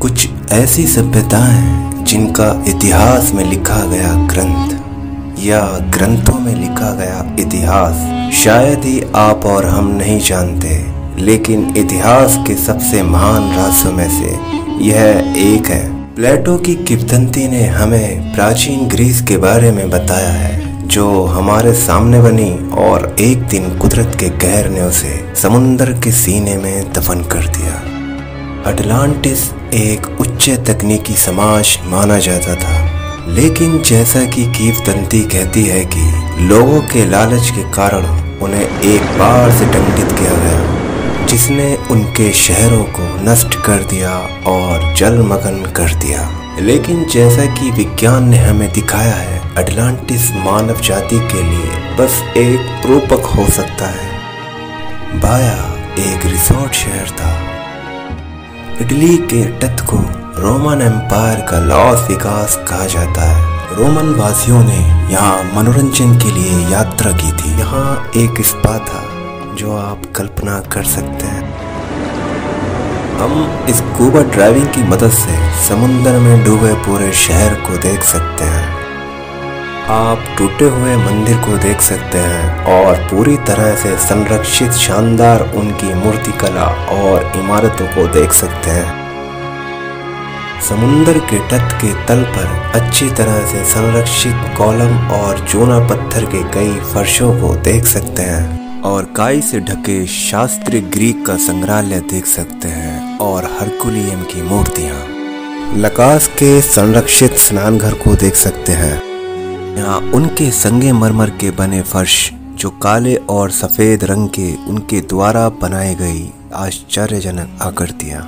कुछ ऐसी सभ्यताएँ जिनका इतिहास में लिखा गया ग्रंथ या ग्रंथों में लिखा गया इतिहास शायद ही आप और हम नहीं जानते, लेकिन इतिहास के सबसे महान रहस्यों में से यह एक है। प्लेटो की किवदंती ने हमें प्राचीन ग्रीस के बारे में बताया है, जो हमारे सामने बनी और एक दिन कुदरत के कहर ने उसे समुंदर के सीने में दफन कर दिया। अटलांटिस एक उच्च तकनीकी समाज माना जाता था। लेकिन जैसा कि कीवदंती कहती है कि लोगों के लालच के कारण उन्हें एक बार से दंडित किया गया, जिसने उनके शहरों को नष्ट कर दिया और जलमग्न कर दिया। लेकिन जैसा कि विज्ञान ने हमें दिखाया है, अटलांटिस मानव जाति के लिए बस एक रूपक हो सकता है। बाया एक रिसोर्ट शहर था। इटली के तट को रोमन एम्पायर का लॉस विकास कहा जाता है। रोमन वासियों ने यहाँ मनोरंजन के लिए यात्रा की थी। यहाँ एक स्पा था जो आप कल्पना कर सकते हैं। हम स्कूबा ड्राइविंग की मदद से समुद्र में डूबे पूरे शहर को देख सकते हैं। आप टूटे हुए मंदिर को देख सकते हैं और पूरी तरह से संरक्षित, शानदार उनकी मूर्तिकला और इमारतों को देख सकते हैं। समुंदर के तट के तल पर अच्छी तरह से संरक्षित कॉलम और चूना पत्थर के कई फर्शों को देख सकते हैं और काई से ढके शास्त्रीय ग्रीक का संग्रहालय देख सकते हैं और हरकुलियम की मूर्तियाँ। लकास के संरक्षित स्नानघर को देख सकते हैं। यहाँ उनके संगे मरमर के बने फर्श, जो काले और सफ़ेद रंग के उनके द्वारा बनाए गई आश्चर्यजनक आकृतियाँ।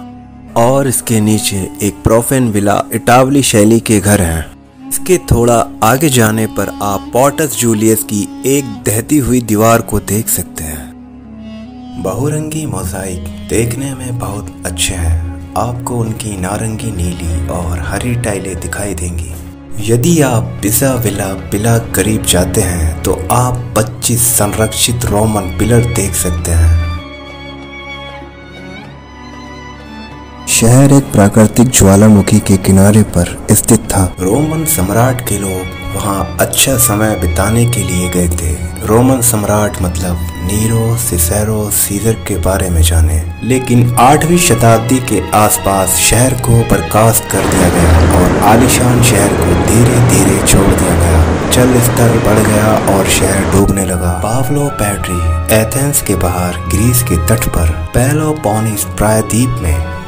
और इसके नीचे एक प्रोफेन विला इटावली शैली के घर हैं। इसके थोड़ा आगे जाने पर आप पॉटस जूलियस की एक दहती हुई दीवार को देख सकते हैं। बहुरंगी मोजाइक देखने में बहुत अच्छे हैं। आपको उनकी नारंगी नीली और हरी टाइलें दिखाई देंगी। यदि आप पिसा विला पिला करीब जाते हैं तो आप 25 संरक्षित रोमन पिलर देख सकते हैं। शहर एक प्राकृतिक ज्वालामुखी के किनारे पर स्थित था। रोमन सम्राट के लोग वहाँ अच्छा समय बिताने के लिए गए थे। रोमन सम्राट मतलब नीरो, सिसेरो, सीजर के बारे में जाने। लेकिन आठवीं शताब्दी के आसपास शहर को बर्खास्त कर दिया गया और आलिशान शहर को धीरे धीरे छोड़ दिया गया। जल स्तर बढ़ गया और शहर डूबने लगा। पावलो पैट्री, एथेंस के बाहर, ग्रीस के तट पर, पेलोपोनिस प्रायद्वीप में।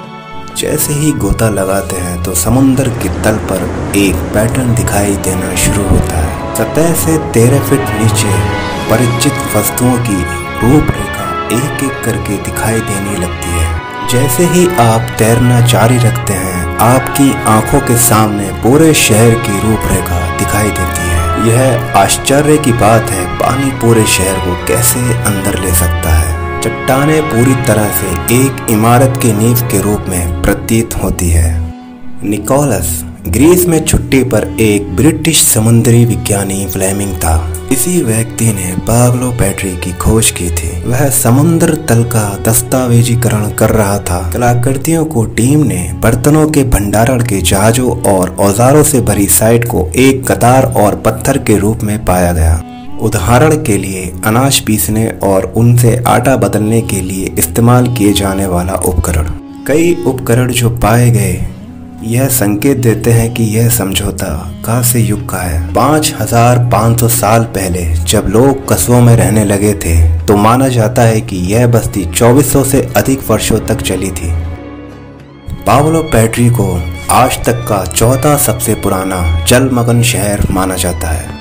जैसे ही गोता लगाते हैं तो समुन्द्र के तल पर एक पैटर्न दिखाई देना शुरू होता है। सतह से तेरह फीट नीचे परिचित वस्तुओं की रूपरेखा एक एक करके दिखाई देने लगती है। जैसे ही आप तैरना जारी रखते हैं, आपकी आँखों के सामने पूरे शहर की रूपरेखा दिखाई देती है। यह आश्चर्य की बात है, पानी पूरे शहर को कैसे अंदर ले सकता है। चट्टाने पूरी तरह से एक इमारत के नींव के रूप में प्रतीत होती है। निकोलस ग्रीस में छुट्टी पर एक ब्रिटिश समुद्री विज्ञानी फ्लेमिंग था। इसी व्यक्ति ने पागलो बैटरी की खोज की थी। वह समुद्र तल का दस्तावेजीकरण कर रहा था। कलाकृतियों को टीम ने बर्तनों के भंडारण के जहाजों और औजारों से भरी साइट को एक कतार और पत्थर के रूप में पाया गया। उदाहरण के लिए अनाज पीसने और उनसे आटा बदलने के लिए इस्तेमाल किए जाने वाला उपकरण। कई उपकरण जो पाए गए यह संकेत देते हैं कि यह समझौता कांस्य युग का है? पाँच हज़ार पाँच सौ साल पहले जब लोग कस्बों में रहने लगे थे तो माना जाता है कि यह बस्ती 2400 से अधिक वर्षों तक चली थी। पावलो पैट्री को आज तक का चौथा सबसे पुराना जलमग्न शहर माना जाता है।